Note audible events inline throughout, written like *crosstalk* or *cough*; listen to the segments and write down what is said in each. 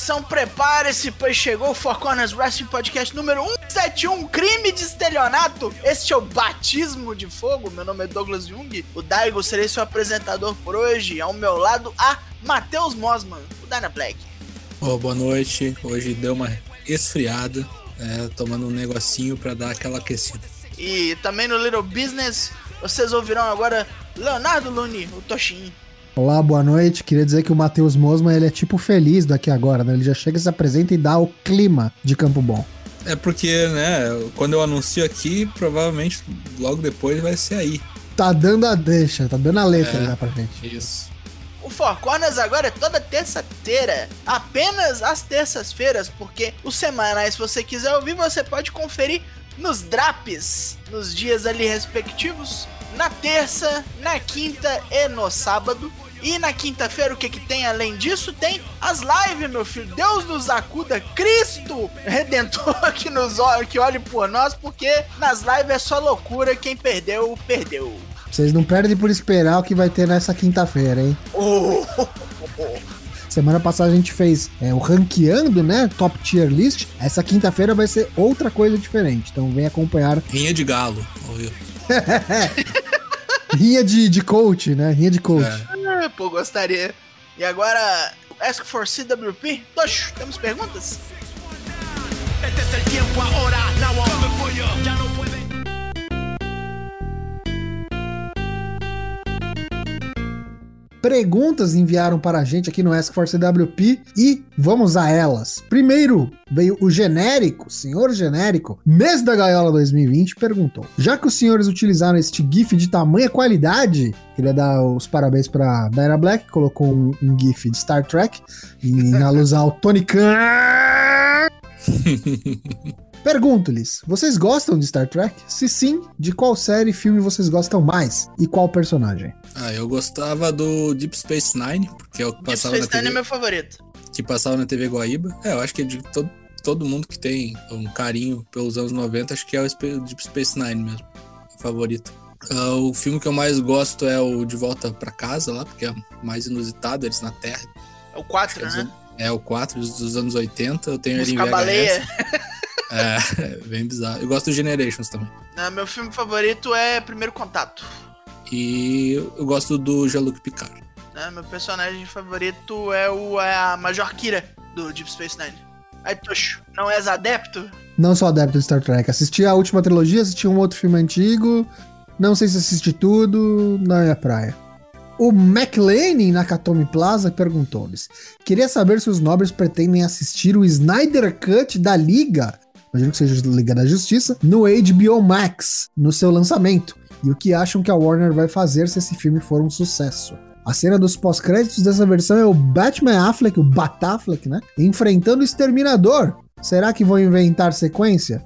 Atenção, prepare-se, pois chegou o Four Corners Wrestling Podcast número 171, Crime de Estelionato. Este é o Batismo de Fogo. Meu nome é Douglas Jung, o Daigo serei seu apresentador por hoje. Ao meu lado, a Matheus Mosman, o Dyna Black. Oh, boa noite, hoje deu uma esfriada, é, tomando um negocinho para dar aquela aquecida. E também no Little Business, vocês ouvirão agora Leonardo Luni, o Toshin. Olá, boa noite. Queria dizer que o Matheus Mosman ele é tipo feliz daqui agora, né? Ele já chega, se apresenta e dá o clima de Campo Bom. É porque, né, quando eu anuncio aqui, provavelmente logo depois vai ser aí. Tá dando a deixa, tá dando a letra é, já pra gente. Isso. O Four Corners agora é toda terça-feira. Apenas às terças-feiras, porque os semanais, se você quiser ouvir, você pode conferir nos drops, nos dias ali respectivos, na terça, na quinta e no sábado. E na quinta-feira, o que que tem além disso? Tem as lives, meu filho. Deus nos acuda, Cristo Redentor *laughs* que nos olhe, que olhe por nós, porque nas lives é só loucura. Quem perdeu, perdeu. Vocês não perdem por esperar o que vai ter nessa quinta-feira, hein? *laughs* Oh. Semana passada a gente fez é, o ranqueando, né? Top tier list. Essa quinta-feira vai ser outra coisa diferente. Então vem acompanhar. *laughs* Rinha de galo, ouviu? Rinha de, de coach, né? Rinha de coach. É. Pô, gostaria. E agora, Ask for CWP. Tosh, temos perguntas? Este tiempo ahora, now Ya perguntas enviaram para a gente aqui no Ask for CWP e vamos a elas. Primeiro, veio o genérico, senhor genérico, mês da gaiola 2020, perguntou: Já que os senhores utilizaram este GIF de tamanha qualidade, queria dar os parabéns para Dyna Black, que colocou um, um, GIF de Star Trek e alusão ao Tony Khan. *laughs* Pergunto-lhes: vocês gostam de Star Trek? Se sim, de qual série e filme vocês gostam mais? E qual personagem? Ah, eu gostava do Deep Space Nine, porque é o que Deep passava Space na TV. Nine é meu favorito. Que passava na TV Guaíba. É, eu acho que de todo, todo mundo que tem um carinho pelos anos 90, acho que é o Deep Space Nine mesmo. Favorito. Uh, o filme que eu mais gosto é o De Volta para Casa, lá, porque é mais inusitado, eles na Terra. É o 4, né? É, o 4 dos anos 80. Eu tenho Música ele em VHS. baleia. *laughs* É, *laughs* bem bizarro. Eu gosto do Generations também. Não, meu filme favorito é Primeiro Contato. E eu gosto do Jean-Luc Picard. Não, meu personagem favorito é, o, é a Major Kira, do Deep Space Nine. Aí, Tocho, não és adepto? Não sou adepto de Star Trek. Assisti a última trilogia, assisti um outro filme antigo. Não sei se assisti tudo, não é a praia. O McLean Nakatomi Plaza perguntou-lhes: Queria saber se os nobres pretendem assistir o Snyder Cut da Liga imagino que seja Liga da Justiça, no HBO Max, no seu lançamento. E o que acham que a Warner vai fazer se esse filme for um sucesso. A cena dos pós-créditos dessa versão é o Batman Affleck, o Batafleck, né? Enfrentando o Exterminador. Será que vão inventar sequência?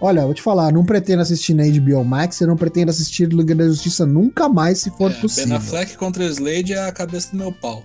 Olha, vou te falar, não pretendo assistir na HBO Max, eu não pretendo assistir Liga da Justiça nunca mais, se for é, possível. Ben Affleck contra Slade é a cabeça do meu pau.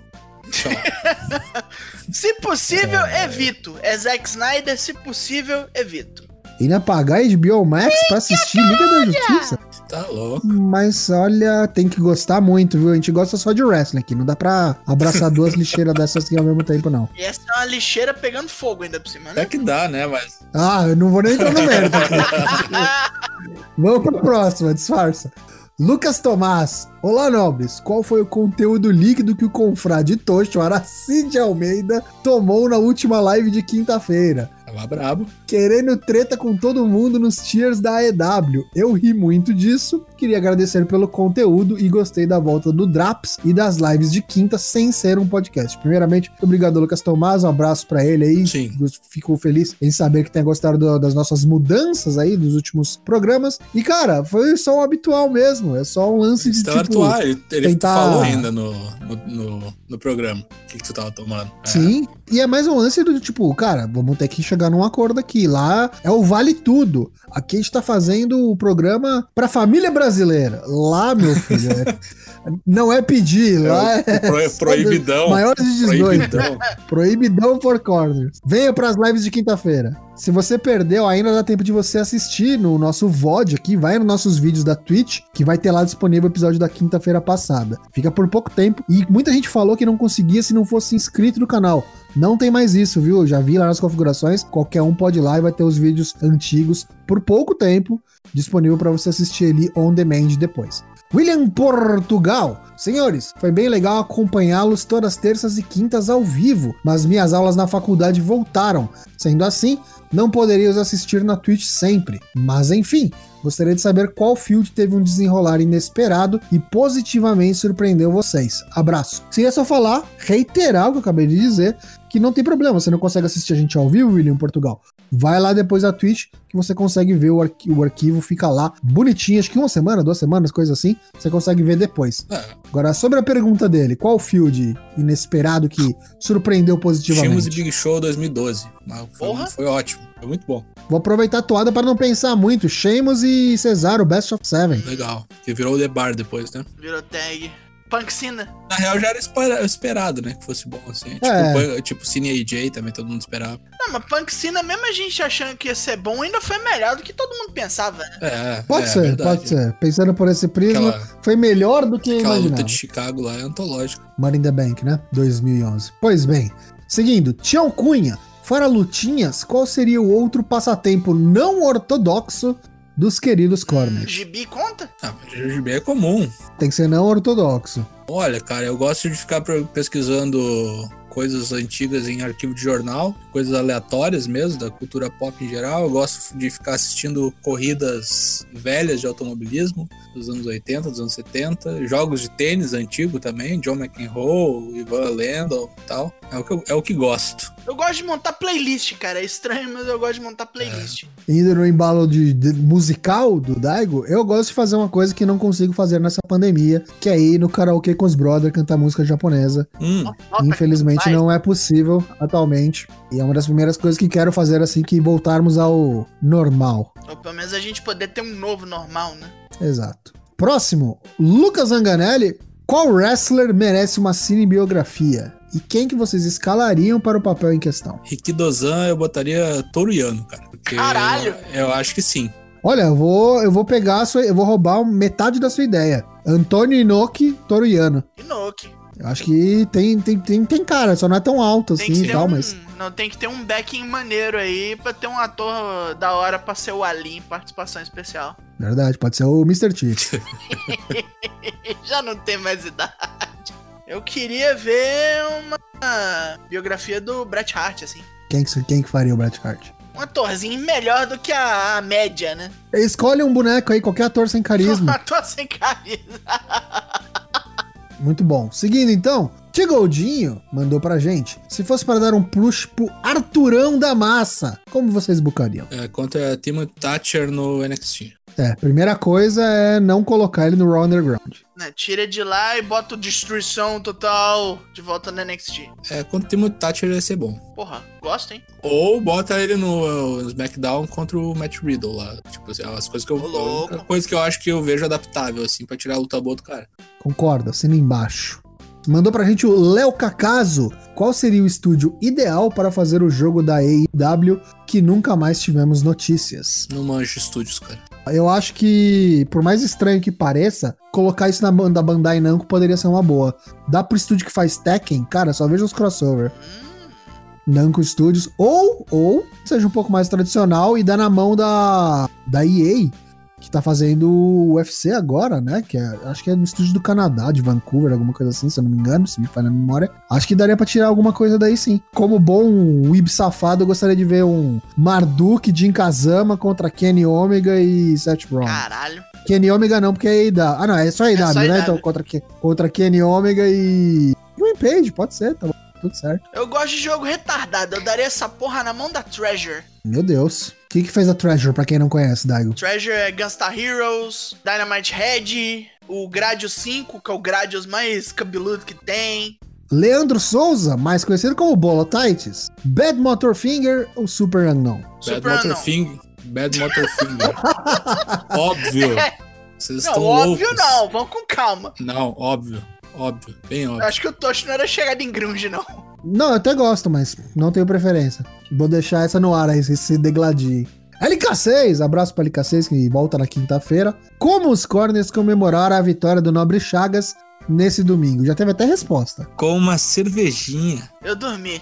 *laughs* se possível, é... evito. É Zack Snyder, se possível, evito. Ainda pagar HBO Max pra assistir Liga da Justiça? Tá louco. Mas olha, tem que gostar muito, viu? A gente gosta só de wrestling aqui. Não dá pra abraçar duas *laughs* lixeiras dessas aqui ao mesmo tempo, não. E essa é uma lixeira pegando fogo ainda por cima, né? É que dá, né? Mas. Ah, eu não vou nem entrar no mérito aqui. *laughs* Vamos pra próxima, disfarça. Lucas Tomás. Olá, nobres. Qual foi o conteúdo líquido que o confrade Tocho Aracide Almeida tomou na última live de quinta-feira? Tava brabo. Querendo treta com todo mundo nos tiers da AEW. Eu ri muito disso. Queria agradecer pelo conteúdo e gostei da volta do Draps e das lives de quinta sem ser um podcast. Primeiramente, obrigado, Lucas Tomás. Um abraço para ele aí. Sim. Fico feliz em saber que tem gostado do, das nossas mudanças aí dos últimos programas. E, cara, foi só o habitual mesmo. É só um lance de. Tipo, atuar. Ele, tentar... falou ainda no, no, no, no programa o que, que tu tava tomando. É. E é mais um lance do tipo, cara, vamos ter que chegar num acordo aqui. Lá é o vale tudo. Aqui a gente tá fazendo o programa pra família brasileira. Lá, meu filho, é, *laughs* não é pedir. É lá é. Pro, proibidão. Maiores de 18. Proibidão. proibidão for corners. Venha pras lives de quinta-feira. Se você perdeu, ainda dá tempo de você assistir no nosso VOD aqui, vai nos nossos vídeos da Twitch, que vai ter lá disponível o episódio da quinta-feira passada. Fica por pouco tempo. E muita gente falou que não conseguia se não fosse inscrito no canal. Não tem mais isso, viu? Já vi lá nas configurações. Qualquer um pode ir lá e vai ter os vídeos antigos por pouco tempo disponível para você assistir ali on demand depois. William Portugal. Senhores, foi bem legal acompanhá-los todas terças e quintas ao vivo, mas minhas aulas na faculdade voltaram. Sendo assim, não poderia os assistir na Twitch sempre. Mas enfim, gostaria de saber qual field teve um desenrolar inesperado e positivamente surpreendeu vocês. Abraço. Seria só falar, reiterar o que eu acabei de dizer, que não tem problema, você não consegue assistir a gente ao vivo, William Portugal. Vai lá depois da Twitch que você consegue ver o, arqui o arquivo, fica lá bonitinho, acho que uma semana, duas semanas, coisa assim, você consegue ver depois. É. Agora, sobre a pergunta dele, qual field inesperado que surpreendeu positivamente? E Big Show 2012. Foi, foi, ótimo, foi muito bom. Vou aproveitar a toada para não pensar muito. Sheamus e Cesaro, Best of Seven. Legal, que virou o The Bar depois, né? Virou tag. Punk Cena. Na real, já era esperado, né? Que fosse bom, assim. É. Tipo, tipo Cine AJ também, todo mundo esperava. Não, mas Punk Cena, mesmo a gente achando que ia ser bom, ainda foi melhor do que todo mundo pensava, né? É, pode é, ser, verdade. pode ser. Pensando por esse prisma, Aquela... foi melhor do que Aquela imaginava. luta de Chicago lá é antológica. Money in the Bank, né? 2011. Pois bem, seguindo, Tião Cunha. Fora lutinhas, qual seria o outro passatempo não ortodoxo dos queridos Corners. Hum, gibi conta? Ah, mas gibi é comum. Tem que ser não ortodoxo. Olha, cara, eu gosto de ficar pesquisando coisas antigas em arquivo de jornal, coisas aleatórias mesmo, da cultura pop em geral. Eu gosto de ficar assistindo corridas velhas de automobilismo, dos anos 80, dos anos 70, jogos de tênis antigo também, John McEnroe, Ivan Lendl e tal. É o, que eu, é o que gosto. Eu gosto de montar playlist, cara. É estranho, mas eu gosto de montar playlist. É. Indo no embalo de, de, musical do Daigo, eu gosto de fazer uma coisa que não consigo fazer nessa pandemia, que é ir no karaokê com os brothers cantar música japonesa. Hum. Infelizmente não é possível atualmente. E é uma das primeiras coisas que quero fazer assim que voltarmos ao normal. Ou pelo menos a gente poder ter um novo normal, né? Exato. Próximo, Lucas Anganelli. Qual wrestler merece uma cinebiografia? E quem que vocês escalariam para o papel em questão? Rikidozan eu botaria Toruyano, cara. Caralho! Eu, eu, acho que sim. Olha, eu vou, eu vou pegar a sua, eu vou roubar metade da sua ideia. Antônio Inoki Toruyano. Inoki. Eu acho que tem, tem, tem, tem cara, só não é tão alto tem assim e tal, um, mas. Não, tem que ter um backing maneiro aí pra ter um ator da hora pra ser o Ali em participação especial. Verdade, pode ser o Mr. T. *laughs* Já não tem mais idade. Eu queria ver uma biografia do Bret Hart, assim. Quem que, quem que faria o Bret Hart? Um atorzinho melhor do que a, a média, né? Escolhe um boneco aí, qualquer ator sem carisma. *laughs* Um ator sem carisma. *laughs* Muito bom. Seguindo então, Tigoldinho mandou pra gente. Se fosse para dar um push pro Arturão da Massa, como vocês bucariam? É, contra Timothy Thatcher no NXT. É, primeira coisa é não colocar ele no Raw Underground. Né, tira de lá e bota o Destruição Total de volta no NXT. É, contra o Timothy Thatcher ia ser bom. Porra, gosto, hein? Ou bota ele no, no SmackDown contra o Matt Riddle lá. Tipo, assim, as coisas que eu. Louco. Coisa que eu acho que eu vejo adaptável, assim, pra tirar a luta boa do cara. Concordo, assina embaixo. Mandou pra gente o Léo Cacaso. Qual seria o estúdio ideal para fazer o jogo da AEW que nunca mais tivemos notícias? Não manjo estúdios, cara. Eu acho que, por mais estranho que pareça, colocar isso na banda Bandai Namco poderia ser uma boa. Dá pro estúdio que faz Tekken, cara, só veja os crossover. Namco Studios, ou, ou seja um pouco mais tradicional e dá na mão da, da EA, que tá fazendo o UFC agora, né? Que é, acho que é no estúdio do Canadá, de Vancouver, alguma coisa assim, se eu não me engano, se me falha a memória. Acho que daria pra tirar alguma coisa daí sim. Como bom Weeb safado, eu gostaria de ver um Marduk de Inkazama contra Kenny Omega e Seth Rollins. Caralho. Kenny Omega não, porque é AEW. Ah, não, é só AEW, é né? Então contra, contra Kenny Omega e. O Page, pode ser, tá bom. Tudo certo. Eu gosto de jogo retardado. Eu daria essa porra na mão da Treasure. Meu Deus. O que, que fez a Treasure, pra quem não conhece, Daigo? Treasure é Gunstar Heroes, Dynamite Head, o Gradius 5, que é o Gradius mais cabeludo que tem. Leandro Souza, mais conhecido como Bolotites, Bad Motor Finger ou Super Unknown? Bad Super Motor Unknown. Finger. Bad Motor Finger. *laughs* óbvio. Vocês Não, estão óbvio loucos. não. Vamos com calma. Não, óbvio. Óbvio. Bem Eu óbvio. acho que o Toshi não era chegado em grunge, não. Não, eu até gosto, mas não tenho preferência. Vou deixar essa no ar aí, se se degladie. LK6, abraço pra LK6 que volta na quinta-feira. Como os Corners comemoraram a vitória do Nobre Chagas nesse domingo? Já teve até resposta. Com uma cervejinha. Eu dormi.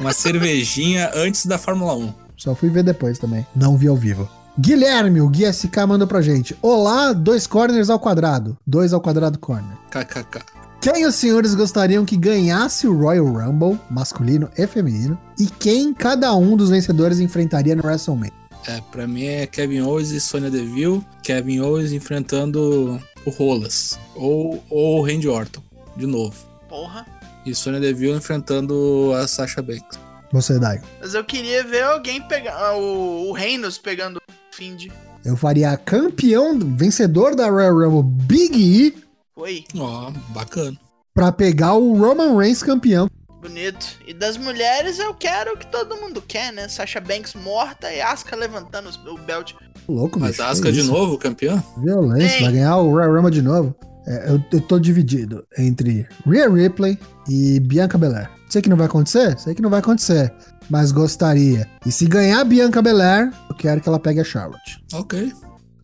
Uma cervejinha *laughs* antes da Fórmula 1. Só fui ver depois também. Não vi ao vivo. Guilherme, o Gui SK mandou pra gente. Olá, dois corners ao quadrado. Dois ao quadrado corner. KKK. Quem os senhores gostariam que ganhasse o Royal Rumble, masculino e feminino? E quem cada um dos vencedores enfrentaria no WrestleMania? É, pra mim é Kevin Owens e Sonya Deville. Kevin Owens enfrentando o Rolas. Ou, ou o Randy Orton, de novo. Porra. E Sonya Deville enfrentando a Sasha Banks. Você, Daigo. Mas eu queria ver alguém pegar. ah, O, o Reinos pegando o Find. Eu faria campeão, vencedor da Royal Rumble Big E Oi, Ó, bacana. pra pegar o Roman Reigns campeão. bonito. E das mulheres eu quero o que todo mundo quer, né? Sasha Banks morta e Asuka levantando o belt. Louco, Mas bicho, a que Asuka de isso? novo, campeão? Violência, Sim. vai ganhar o Royal Rumble de novo. É, eu, eu tô dividido entre Rhea Ripley e Bianca Belair. Sei que não vai acontecer? Sei que não vai acontecer. Mas gostaria. E se ganhar Bianca Belair, eu quero que ela pegue a Charlotte. Ok.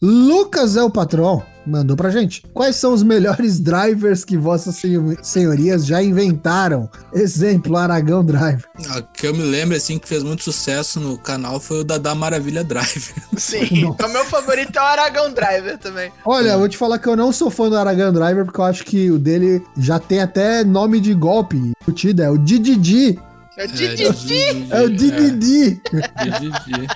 Lucas é o patrão. Mandou pra gente. Quais são os melhores *laughs* drivers que vossas senho- senhorias já inventaram? Exemplo, Aragão Driver. O que eu me lembro, assim, que fez muito sucesso no canal foi o Dada Maravilha Drive. *laughs* Sim, Nossa. o meu favorito é o Aragão Driver também. Olha, eu vou te falar que eu não sou fã do Aragão Driver, porque eu acho que o dele já tem até nome de golpe. É o Dididi. É o É, Didi. É o Dididi. Didi.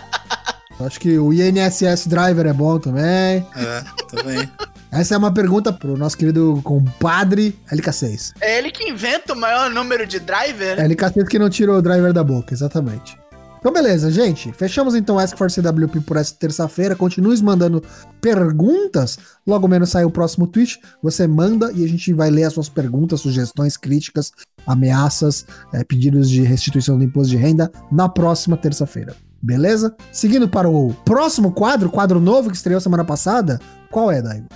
Eu Acho que o INSS Driver é bom também. É, também. *laughs* Essa é uma pergunta pro nosso querido compadre LK6. É ele que inventa o maior número de driver. É LK6 que não tirou o driver da boca, exatamente. Então, beleza, gente. Fechamos então o Ask for CWP por essa terça-feira. Continue mandando perguntas. Logo menos sai o próximo tweet. Você manda e a gente vai ler as suas perguntas, sugestões, críticas, ameaças, eh, pedidos de restituição do imposto de renda na próxima terça-feira. Beleza? Seguindo para o próximo quadro, quadro novo que estreou semana passada. Qual é, Daigo?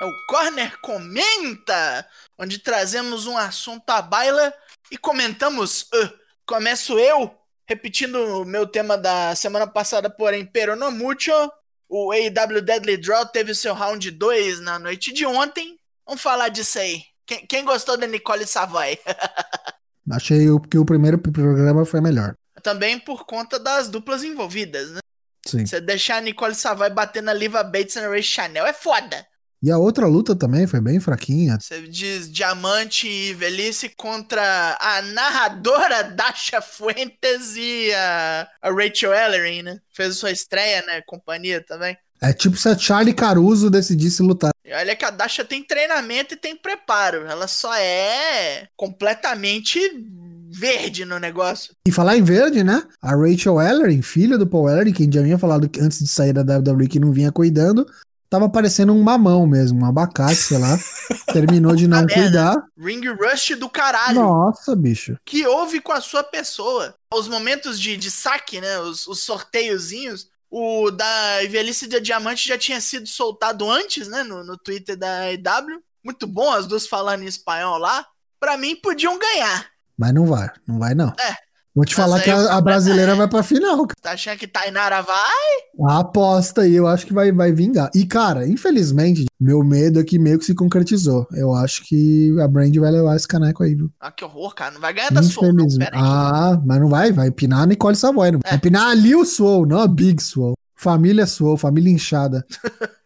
É o Corner Comenta, onde trazemos um assunto à baila e comentamos. ah, começo eu, repetindo o meu tema da semana passada, porém, pero no mucho. O AEW Deadly Draw teve seu round 2 na noite de ontem. Vamos falar disso aí. Quem, quem gostou da Nicole Savoy? *laughs* Achei o- que o primeiro programa foi melhor. Também por conta das duplas envolvidas, né? Sim. Você deixar a Nicole Savoy bater na Liva Bates e na Ray Chanel é foda. E a outra luta também foi bem fraquinha. Você diz Diamante e Velhice contra a narradora *laughs* Dasha Fuentes e a, a Rachel Ellery, né? Fez sua estreia, né? Companhia também. É tipo se a Charlie Caruso decidisse lutar. Olha que a Dasha tem treinamento e tem preparo. Ela só é completamente verde no negócio. E falar em verde, né? A Rachel Ellery, filha do Paul Ellery, que já vinha falado que antes de sair da WWE que não vinha cuidando, tava parecendo um mamão mesmo, um abacate, sei lá. *laughs* Terminou de não merda. cuidar. Ring Rush do caralho. Nossa, bicho. que houve com a sua pessoa. Os momentos de, de saque, né? Os, os sorteiozinhos. O da Velhice de Diamante já tinha sido soltado antes, né? No, no Twitter da EW. Muito bom, as duas falando em espanhol lá. Pra mim, podiam ganhar. Mas não vai, não vai não. É. Vou te falar que a, a brasileira *laughs* vai pra final, cara. Tá achando que Tainara vai? A aposta aí, eu acho que vai, vai vingar. E, cara, infelizmente, meu medo é que meio que se concretizou. Eu acho que a Brand vai levar esse caneco aí, viu? Ah, que horror, cara. Não vai ganhar da sua, não. Ah, mas não vai, vai pinar a Nicole Savoy. Não. É. Vai pinar a Lil Swole, não a Big Swole. Família Swole, família inchada. *laughs*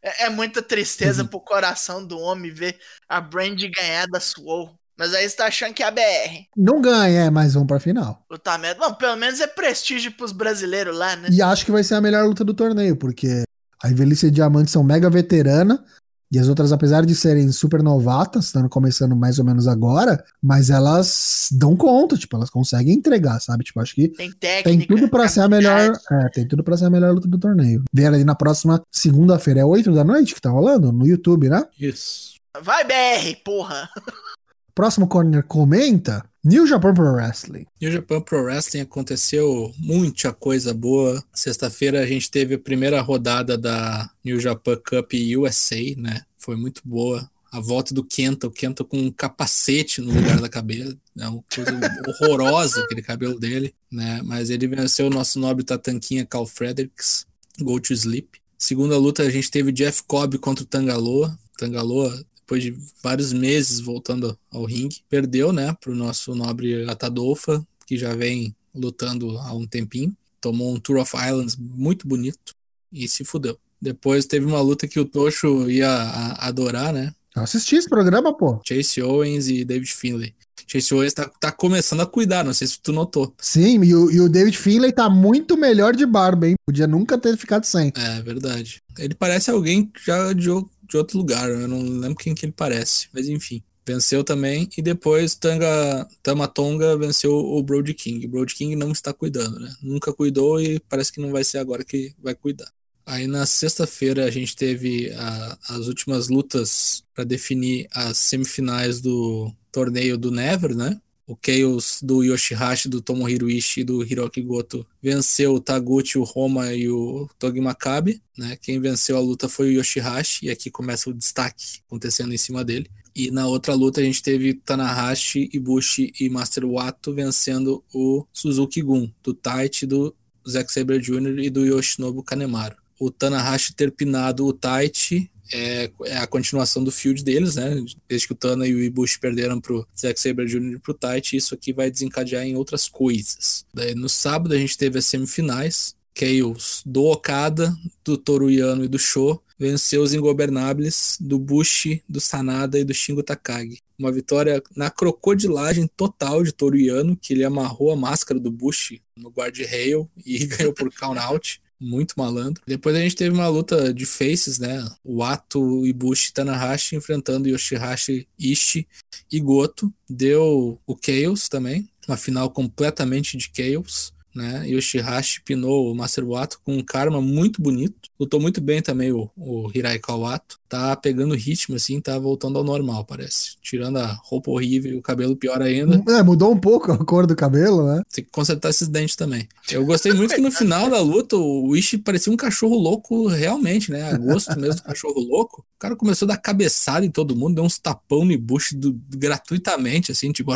É, é muita tristeza Uhum. pro coração do homem ver a Brand ganhar da Swole. Mas aí você tá achando que é a BR. Não ganha, é, mas vão pra final. Lutamento. Bom, pelo menos é prestígio pros brasileiros lá, né? E acho que vai ser a melhor luta do torneio, porque a Velhice e Diamante são mega veterana. E as outras, apesar de serem super novatas, estão começando mais ou menos agora, mas elas dão conta, tipo, elas conseguem entregar, sabe? Tipo, acho que Tem Tem técnica. tudo pra ser a melhor. É, tem tudo pra ser a melhor luta do torneio. Ver ali na próxima segunda-feira. É 8 da noite que tá rolando? No YouTube, né? Isso. Vai, BR, porra. *laughs* Próximo corner comenta. New Japan Pro Wrestling. New Japan Pro Wrestling aconteceu muita coisa boa. Sexta-feira a gente teve a primeira rodada da New Japan Cup USA, né? Foi muito boa. a volta do Kenta, o Kenta com um capacete no lugar da cabeça, é uma coisa horrorosa aquele cabelo dele, né? Mas ele venceu o nosso nobre tatanquinha Carl Fredericks, Go to Sleep. Segunda luta a gente teve Jeff Cobb contra o Tangaloa. Tangaloa depois de vários meses voltando ao ringue, perdeu, né, pro nosso nobre Atadolfa, que já vem lutando há um tempinho. Tomou um Tour of Islands muito bonito e se fudeu. Depois teve uma luta que o Tocho ia adorar, né? Eu assisti esse programa, pô. Chase Owens e David Finlay. Chase Owens tá, tá começando a cuidar, não sei se tu notou. Sim, e o, e o David Finlay tá muito melhor de barba, hein? Podia nunca ter ficado sem. É, verdade. Ele parece alguém já de, de outro lugar, eu não lembro quem que ele parece, mas enfim. Venceu também, e depois Tanga, Tamatonga venceu o Brody King. O Brody King não está cuidando, né? Nunca cuidou e parece que não vai ser agora que vai cuidar. Aí na sexta-feira a gente teve a, as últimas lutas para definir as semifinais do torneio do Never, né? O Chaos do Yoshihashi, do Tomohiro Ishii e do Hiroki Goto venceu o Taguchi, o Roma e o Togi Makabe, né? Quem venceu a luta foi o Yoshihashi e aqui começa o destaque acontecendo em cima dele. E na outra luta a gente teve Tanahashi, Ibushi e Master Wato vencendo o Suzuki Gun, do Taichi, do Zack Sabre Jr. e do Yoshinobu Kanemaru o Tanahashi ter pinado o Taichi é, é, a continuação do field deles, né? Desde que o Tana e o Ibushi perderam pro Zack Sabre Jr. e pro Taichi, isso aqui vai desencadear em outras coisas. Daí no sábado a gente teve as semifinais, Chaos do Okada, do Toru Yano e do Sho, venceu os Ingobernables do Bushi, do Sanada e do Shingo Takagi. Uma vitória na crocodilagem total de Toru Yano, que ele amarrou a máscara do Bushi no guard-rail e *laughs* ganhou por count out muito malandro. Depois a gente teve uma luta de faces, né? O Ato, Ibushi e Tanahashi enfrentando Yoshihashi, Ishii e Goto. Deu o Chaos também, uma final completamente de Chaos né? Yoshihashi pinou o Master Wato com um karma muito bonito. Lutou muito bem também o, o Hirai Kawato. Tá pegando ritmo, assim, tá voltando ao normal, parece. Tirando a roupa horrível e o cabelo pior ainda. É, mudou um pouco a cor do cabelo, né? Tem que consertar esses dentes também. Eu gostei muito que no final da luta o Ishi parecia um cachorro louco realmente, né? A gosto mesmo do cachorro louco. O cara começou a dar cabeçada em todo mundo, deu uns tapão no Ibushi do, gratuitamente, assim, tipo...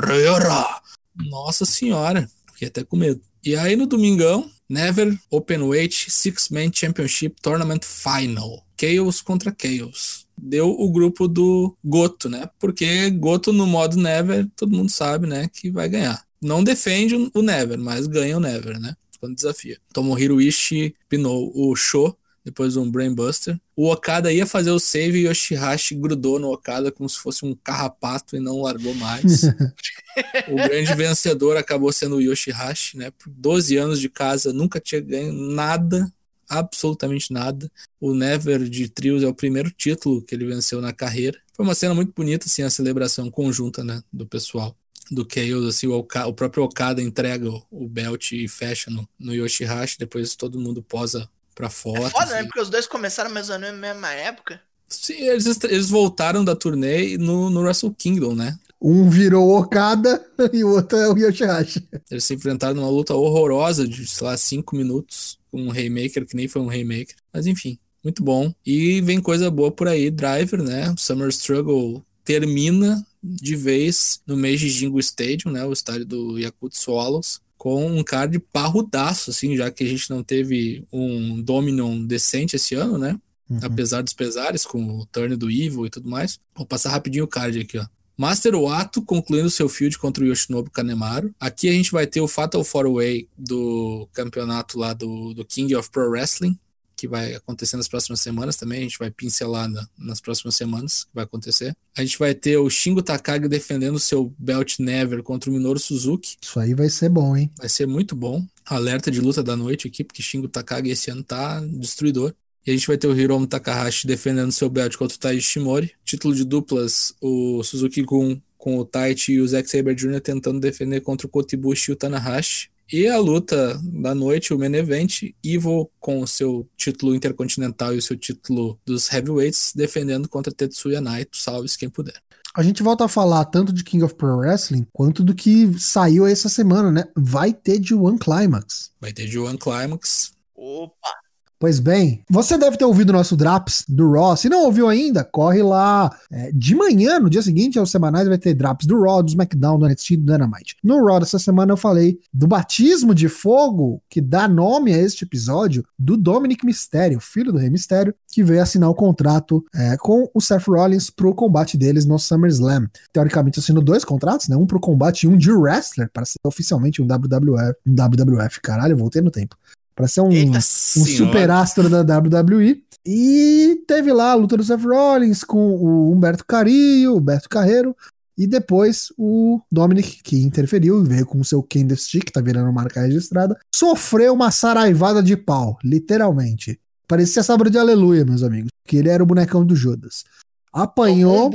Nossa senhora, fiquei até com medo. E aí no domingão, Never Openweight Six Man Championship Tournament Final. Chaos contra Chaos. Deu o grupo do Goto, né? Porque Goto no modo Never, todo mundo sabe, né, que vai ganhar. Não defende o Never, mas ganha o Never, né? Quando desafia. Tomohiro Ishii pinou o Sho depois um Brainbuster. O Okada ia fazer o save e Yoshihashi grudou no Okada como se fosse um carrapato e não largou mais. *laughs* o grande vencedor acabou sendo o Yoshihashi, né? Por 12 anos de casa, nunca tinha ganho nada, absolutamente nada. O Never de Trios é o primeiro título que ele venceu na carreira. Foi uma cena muito bonita, assim, a celebração conjunta, né, do pessoal do Chaos, assim, o, Okada, o próprio Okada entrega o belt e fecha no, no Yoshihashi, depois todo mundo posa pra foto. É foda, né? assim. né? Porque os dois começaram mais ou menos na mesma época. Sim, eles, eles voltaram da turnê no, no Wrestle Kingdom, né? Um virou Okada *laughs* e o outro é o Yoshihashi. Eles se enfrentaram numa luta horrorosa de, sei lá, cinco minutos, com um Haymaker que nem foi um Haymaker. Mas enfim, muito bom. E vem coisa boa por aí, Driver, né? Summer Struggle termina de vez no Meiji Jingu Stadium, né? O estádio do Yakut Swallows com um card parrudaço, assim, já que a gente não teve um Dominion decente esse ano, né? Uhum. Apesar dos pesares, com o turn do Evil e tudo mais. Vou passar rapidinho o card aqui, ó. Master Wato concluindo seu field contra o Yoshinobu Kanemaru. Aqui a gente vai ter o Fatal 4-Way do campeonato lá do, do King of Pro Wrestling, que vai acontecer nas próximas semanas também. A gente vai pincelar na, nas próximas semanas que vai acontecer. A gente vai ter o Shingo Takagi defendendo seu Belt Never contra o Minoru Suzuki. Isso aí vai ser bom, hein? Vai ser muito bom. Alerta de luta da noite aqui, porque Shingo Takagi esse ano tá destruidor. E a gente vai ter o Hiromu Takahashi defendendo seu belt contra o Taiji Shimori. Título de duplas, o Suzuki Gun com o Taichi e o Zack Sabre Jr. tentando defender contra o Kotibushi e o Tanahashi. E a luta da noite, o main event, Ivo com o seu título intercontinental e o seu título dos heavyweights, defendendo contra Tetsuya Naito, salve-se quem puder. A gente volta a falar tanto de King of Pro Wrestling quanto do que saiu essa semana, né? Vai ter de One Climax. Vai ter de One Climax. Opa! Pois bem, você deve ter ouvido o nosso Drops do Raw. Se não ouviu ainda, corre lá. É, de manhã, no dia seguinte, aos semanais, vai ter Drops do Raw, do SmackDown, do NXT do Dynamite. No Raw dessa semana eu falei do batismo de fogo que dá nome a este episódio do Dominic Mysterio, filho do Rei Mysterio, que veio assinar o contrato é, com o Seth Rollins pro combate deles no SummerSlam. Teoricamente assinou dois contratos, né? Um pro combate e um de wrestler, para ser oficialmente um WWF. Um WWF, caralho, voltei no tempo para ser um, um super astro da WWE. E teve lá a luta do Seth Rollins com o Humberto Carillo, o Humberto Carreiro, e depois o Dominic, que interferiu, veio com o seu Candlestick, que tá virando marca registrada, sofreu uma saraivada de pau, literalmente. Parecia sabor de aleluia, meus amigos, porque ele era o bonecão do Judas apanhou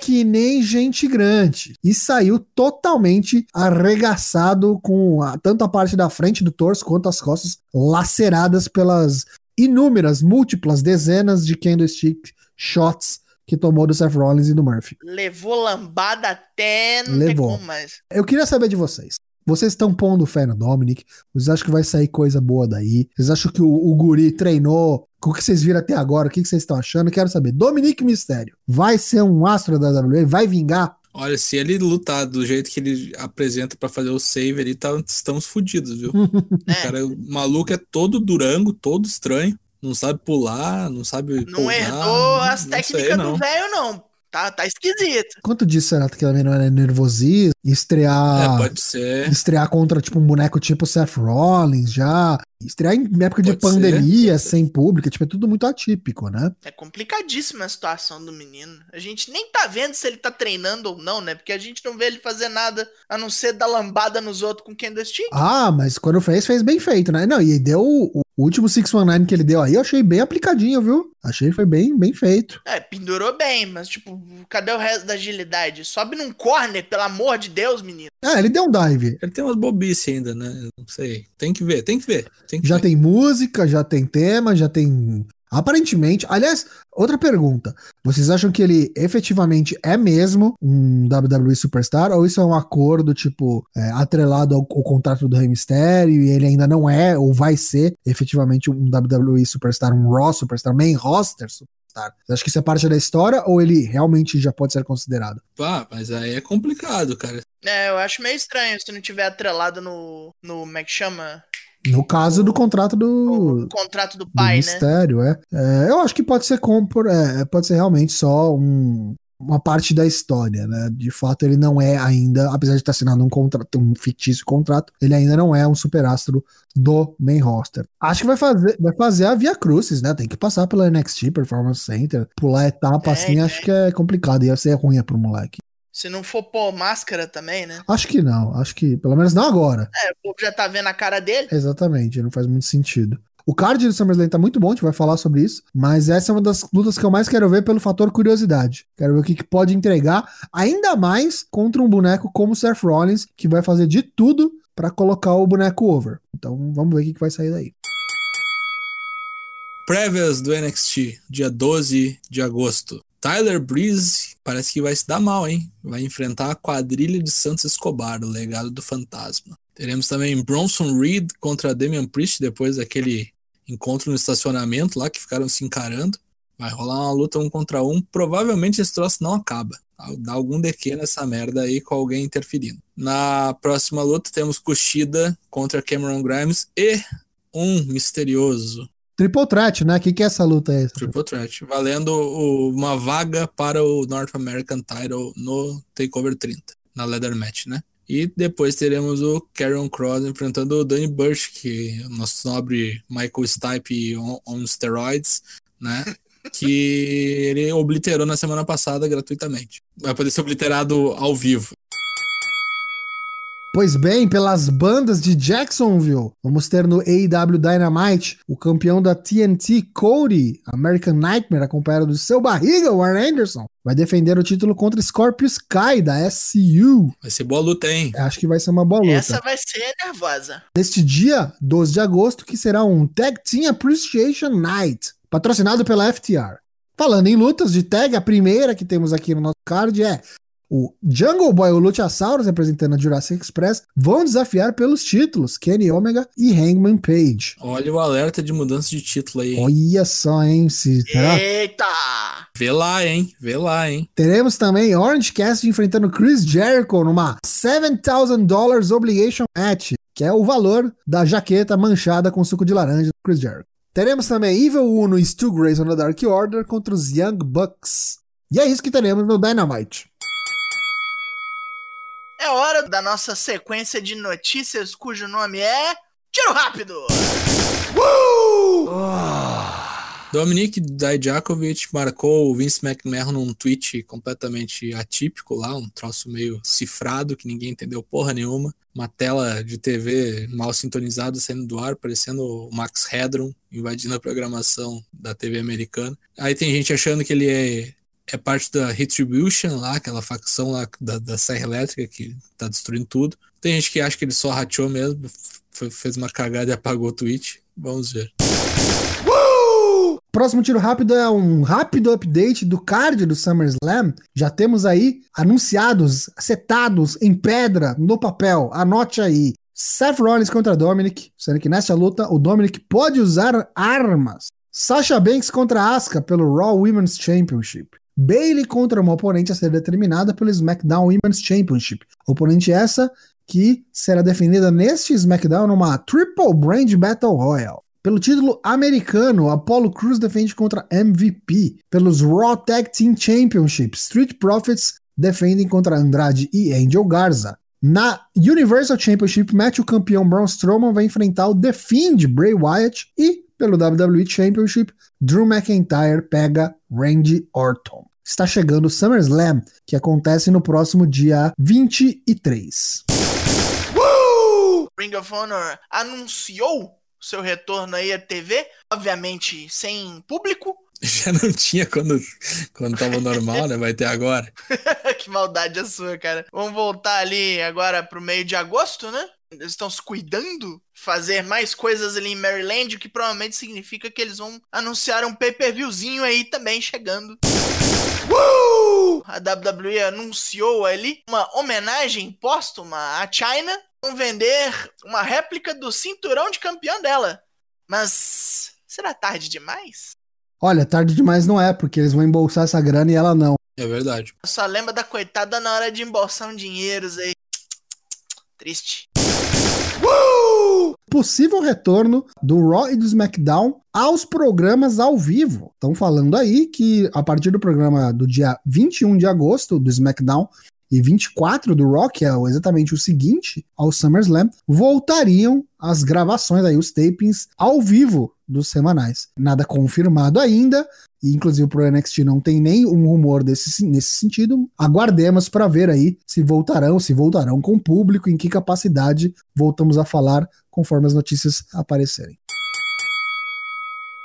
que nem gente grande e saiu totalmente arregaçado com a, tanto a parte da frente do torso quanto as costas laceradas pelas inúmeras, múltiplas dezenas de candlestick shots que tomou do Seth Rollins e do Murphy. Levou lambada até não Levou. mais. Eu queria saber de vocês. Vocês estão pondo fé no Dominic? Vocês acham que vai sair coisa boa daí? Vocês acham que o, o Guri treinou o que vocês viram até agora, o que vocês estão achando? Quero saber. Dominique Mistério, vai ser um astro da WWE? Vai vingar? Olha, se ele lutar do jeito que ele apresenta para fazer o save ali, tá, estamos fodidos, viu? *laughs* é. O cara, o maluco é todo durango, todo estranho. Não sabe pular, não sabe. Não pular, herdou as técnicas do velho, não. Tá, tá esquisito. Quanto disso será que também não era nervosismo? Estrear. É, pode ser. Estrear contra, tipo, um boneco tipo Seth Rollins já. Estrear em época de pode pandemia, ser, sem público, tipo, é tudo muito atípico, né? É complicadíssima a situação do menino. A gente nem tá vendo se ele tá treinando ou não, né? Porque a gente não vê ele fazer nada a não ser dar lambada nos outros com candlestick. Ah, mas quando fez, fez bem feito, né? Não, e deu o, o último 619 que ele deu aí, eu achei bem aplicadinho, viu? Achei que foi bem, bem feito. É, pendurou bem, mas tipo, cadê o resto da agilidade? Sobe num corner, pelo amor de Deus, menino. É, ele deu um dive. Ele tem umas bobices ainda, né? Não sei. Tem que ver, tem que ver. Tem que já ver. tem música, já tem tema, já tem Aparentemente, aliás, outra pergunta. Vocês acham que ele efetivamente é mesmo um WWE Superstar? Ou isso é um acordo, tipo, é, atrelado ao, ao, contrato do Rey Mysterio e ele ainda não é, ou vai ser, efetivamente um WWE Superstar, um Raw Superstar, main roster Superstar? Você acha que isso é parte da história ou ele realmente já pode ser considerado? Pá, mas aí é complicado, cara. É, eu acho meio estranho se não tiver atrelado no, no como é que chama? No caso do contrato do. O contrato do pai, do mistério, né? É. é. Eu acho que pode ser compor, é, pode ser realmente só um, uma parte da história, né? De fato, ele não é ainda, apesar de estar assinando um contrato, um fictício contrato, ele ainda não é um superastro do main roster. Acho que vai fazer, vai fazer a Via Crucis, né? Tem que passar pela NXT Performance Center, pular etapa é, assim, é. acho que é complicado, ia ser ruim pro moleque. Se não for pôr máscara também, né? Acho que não, acho que, pelo menos não agora. É, o povo já tá vendo a cara dele. Exatamente, não faz muito sentido. O card do SummerSlam tá muito bom, a gente vai falar sobre isso, mas essa é uma das lutas que eu mais quero ver pelo fator curiosidade. Quero ver o que, que pode entregar, ainda mais contra um boneco como o Seth Rollins, que vai fazer de tudo para colocar o boneco over. Então vamos ver o que, que vai sair daí. Prévias do NXT, dia 12 de agosto. Tyler Breeze parece que vai se dar mal, hein? Vai enfrentar a quadrilha de Santos Escobar, o legado do fantasma. Teremos também Bronson Reed contra Damian Priest depois daquele encontro no estacionamento lá que ficaram se encarando. Vai rolar uma luta um contra um. Provavelmente esse troço não acaba. Dá algum DQ nessa merda aí com alguém interferindo. Na próxima luta temos Kushida contra Cameron Grimes e um misterioso Triple Threat, né? O que, que é essa luta aí? Triple Threat, valendo o, uma vaga para o North American Title no Takeover 30, na Leather Match, né? E depois teremos o Karrion Cross enfrentando o Danny Burch, que é o nosso nobre Michael Stipe on, on steroids, né? *laughs* que ele obliterou na semana passada gratuitamente. Vai poder ser obliterado ao vivo. Pois bem, pelas bandas de Jacksonville, vamos ter no AEW Dynamite o campeão da TNT, Cody, American Nightmare, acompanhado do seu barriga, Warren Anderson. Vai defender o título contra Scorpio Sky, da SCU. Vai ser boa luta, hein? Acho que vai ser uma boa luta. Essa vai ser nervosa. Neste dia, 12 de agosto, que será um Tag Team Appreciation Night, patrocinado pela FTR. Falando em lutas de tag, a primeira que temos aqui no nosso card é o Jungle Boy e o Luchasaurus, representando a Jurassic Express, vão desafiar pelos títulos Kenny Omega e Hangman Page. Olha o alerta de mudança de título aí. Olha só, hein? Se, será? Eita! Vê lá, hein? Vê lá, hein? Teremos também Orange Cassidy enfrentando Chris Jericho numa $7,000 Obligation Match, que é o valor da jaqueta manchada com suco de laranja do Chris Jericho. Teremos também Evil Uno e Stu Grayson da Dark Order contra os Young Bucks. E é isso que teremos no Dynamite. É hora da nossa sequência de notícias cujo nome é. Tiro rápido! Dominic Dijakovic marcou o Vince McMahon num tweet completamente atípico lá, um troço meio cifrado que ninguém entendeu porra nenhuma. Uma tela de TV mal sintonizada saindo do ar, parecendo o Max Headroom invadindo a programação da TV americana. Aí tem gente achando que ele é, é parte da Retribution lá, aquela facção lá da, da Serra Elétrica que tá destruindo tudo. Tem gente que acha que ele só rateou mesmo, fez uma cagada e apagou o tweet. Vamos ver. Próximo tiro rápido é um rápido update do card do SummerSlam. Já temos aí anunciados, setados em pedra, no papel. Anote aí. Seth Rollins contra Dominic, sendo que nessa luta o Dominic pode usar armas. Sasha Banks contra Asuka pelo Raw Women's Championship. Bailey contra uma oponente a ser determinada pelo SmackDown Women's Championship. Oponente essa que será definida neste SmackDown numa Triple Brand Battle Royale. Pelo título americano, Apollo Crews defende contra MVP. Pelos Raw Tag Team Championship, Street Profits defendem contra Andrade e Angel Garza. Na Universal Championship Match, o campeão Braun Strowman vai enfrentar o The Fiend Bray Wyatt e pelo WWE Championship, Drew McIntyre pega Randy Orton. Está chegando o SummerSlam, que acontece no próximo dia 23. Ring of Honor anunciou seu retorno aí à TV, obviamente sem público. *laughs* Já não tinha quando, quando tava normal, né? Vai ter agora. *laughs* que maldade a sua, cara. Vamos voltar ali agora pro meio de agosto, né? Eles estão se cuidando, fazer mais coisas ali em Maryland, o que provavelmente significa que eles vão anunciar um pay-per-viewzinho aí também chegando. A WWE anunciou ali uma homenagem póstuma à China. Vão vender uma réplica do cinturão de campeão dela. Mas será tarde demais? Olha, tarde demais não é, porque eles vão embolsar essa grana e ela não. É verdade. Eu só lembro da coitada na hora de embolsar um dinheiros aí. Triste. Possível retorno do Raw e do SmackDown aos programas ao vivo. Estão falando aí que a partir do programa do dia 21 de agosto do SmackDown e 24 do Raw, que é exatamente o seguinte ao SummerSlam, voltariam as gravações aí, os tapings ao vivo dos semanais. Nada confirmado ainda, e inclusive pro NXT não tem nem um rumor desse, nesse sentido. Aguardemos para ver aí se voltarão, se voltarão com público, em que capacidade voltamos a falar conforme as notícias aparecerem.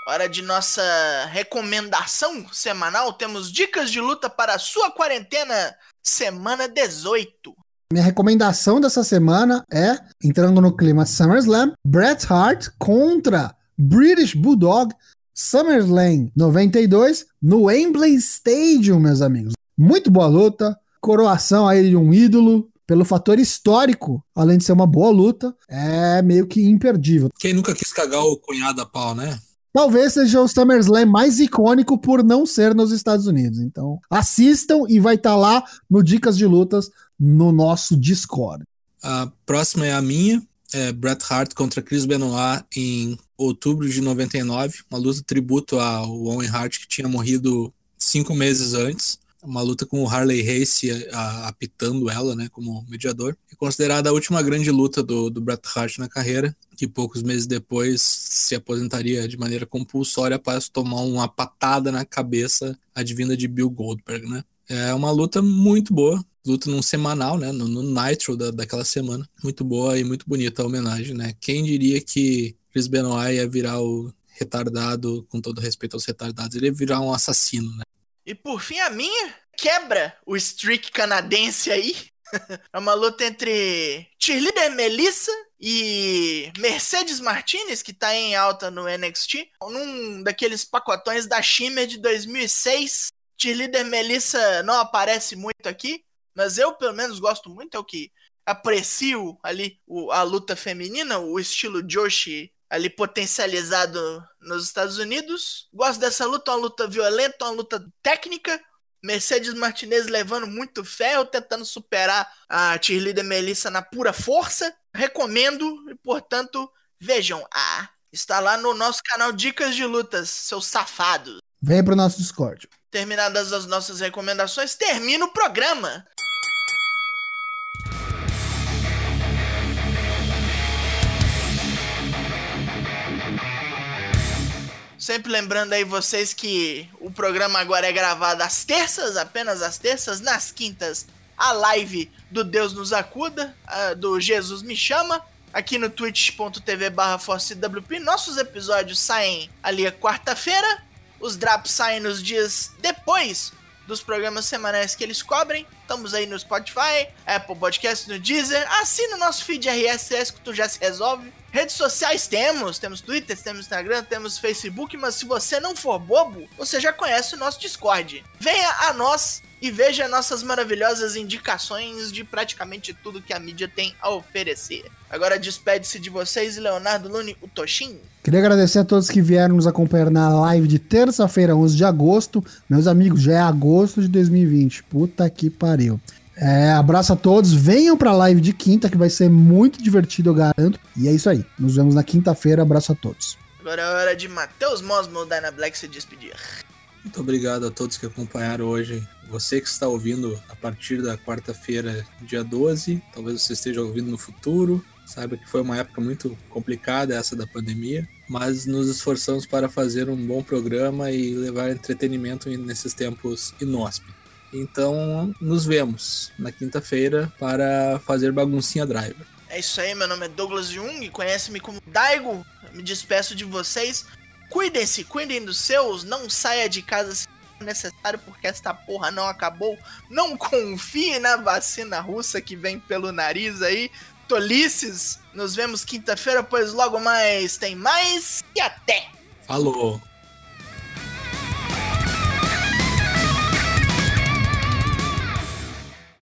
Hora de nossa recomendação semanal. Temos dicas de luta para a sua quarentena, semana 18. Minha recomendação dessa semana é, entrando no clima SummerSlam, Bret Hart contra British Bulldog SummerSlam 92 no Wembley Stadium, meus amigos. Muito boa luta, coroação aí de um ídolo, pelo fator histórico, além de ser uma boa luta, é meio que imperdível. Quem nunca quis cagar o cunhado a pau, né? Talvez seja o SummerSlam mais icônico por não ser nos Estados Unidos. Então, assistam e vai estar lá no Dicas de Lutas no nosso Discord. A próxima é a minha, é Bret Hart contra Chris Benoit em outubro de 99, uma luta tributo ao Owen Hart que tinha morrido cinco meses antes. Uma luta com o Harley Race a- apitando ela, né, como mediador. É considerada a última grande luta do, do Bret Hart na carreira, que poucos meses depois se aposentaria de maneira compulsória após tomar uma patada na cabeça advinda de Bill Goldberg, né. É uma luta muito boa, luta num semanal, né, no, no Nitro da, daquela semana. Muito boa e muito bonita a homenagem, né. Quem diria que Chris Benoit ia virar o retardado, com todo respeito aos retardados, ele ia virar um assassino, né. E por fim, a minha quebra o streak canadense aí. *laughs* é uma luta entre cheerleader Melissa e Mercedes Martinez, que tá em alta no NXT. Num daqueles pacotões da Shimmer de 2006. Cheerleader Melissa não aparece muito aqui, mas eu pelo menos gosto muito, é o que aprecio ali o, a luta feminina, o estilo Joshi ali potencializado nos Estados Unidos. Gosto dessa luta, uma luta violenta, uma luta técnica. Mercedes Martinez levando muito ferro, tentando superar a cheerleader Melissa na pura força. Recomendo e, portanto, vejam. Ah, está lá no nosso canal Dicas de Lutas, seus safados. Vem pro nosso Discord. Terminadas as nossas recomendações, termina o programa. Sempre lembrando aí vocês que o programa agora é gravado às terças, apenas às terças, nas quintas, a live do Deus nos acuda, do Jesus me chama, aqui no twitch.tv barra. Nossos episódios saem ali a quarta-feira, os drops saem nos dias depois dos programas semanais que eles cobrem. Estamos aí no Spotify, Apple Podcast, no Deezer. Assina o nosso feed RSS que tu já se resolve. Redes sociais temos, temos Twitter, temos Instagram, temos Facebook, mas se você não for bobo, você já conhece o nosso Discord. Venha a nós e veja nossas maravilhosas indicações de praticamente tudo que a mídia tem a oferecer. Agora despede-se de vocês, Leonardo Lune, o Toshin. Queria agradecer a todos que vieram nos acompanhar na live de terça-feira, 11 de agosto. Meus amigos, já é agosto de 2020. Puta que pariu. É, abraço a todos. Venham pra live de quinta, que vai ser muito divertido, eu garanto. E é isso aí. Nos vemos na quinta-feira. Abraço a todos. Agora é hora de Matheus Mosmo, Dyna Black, se despedir. Muito obrigado a todos que acompanharam hoje. Você que está ouvindo a partir da quarta-feira, dia 12, talvez você esteja ouvindo no futuro. Saiba que foi uma época muito complicada essa da pandemia, mas nos esforçamos para fazer um bom programa e levar entretenimento nesses tempos inóspitos. Então, nos vemos na quinta-feira para fazer baguncinha driver. É isso aí, meu nome é Douglas Jung, conhece-me como Daigo. me despeço de vocês. Cuidem-se, cuidem dos seus, não saia de casa necessário porque esta porra não acabou. Não confie na vacina russa que vem pelo nariz aí. Tolices, nos vemos quinta-feira, pois logo mais tem mais e até! Falou!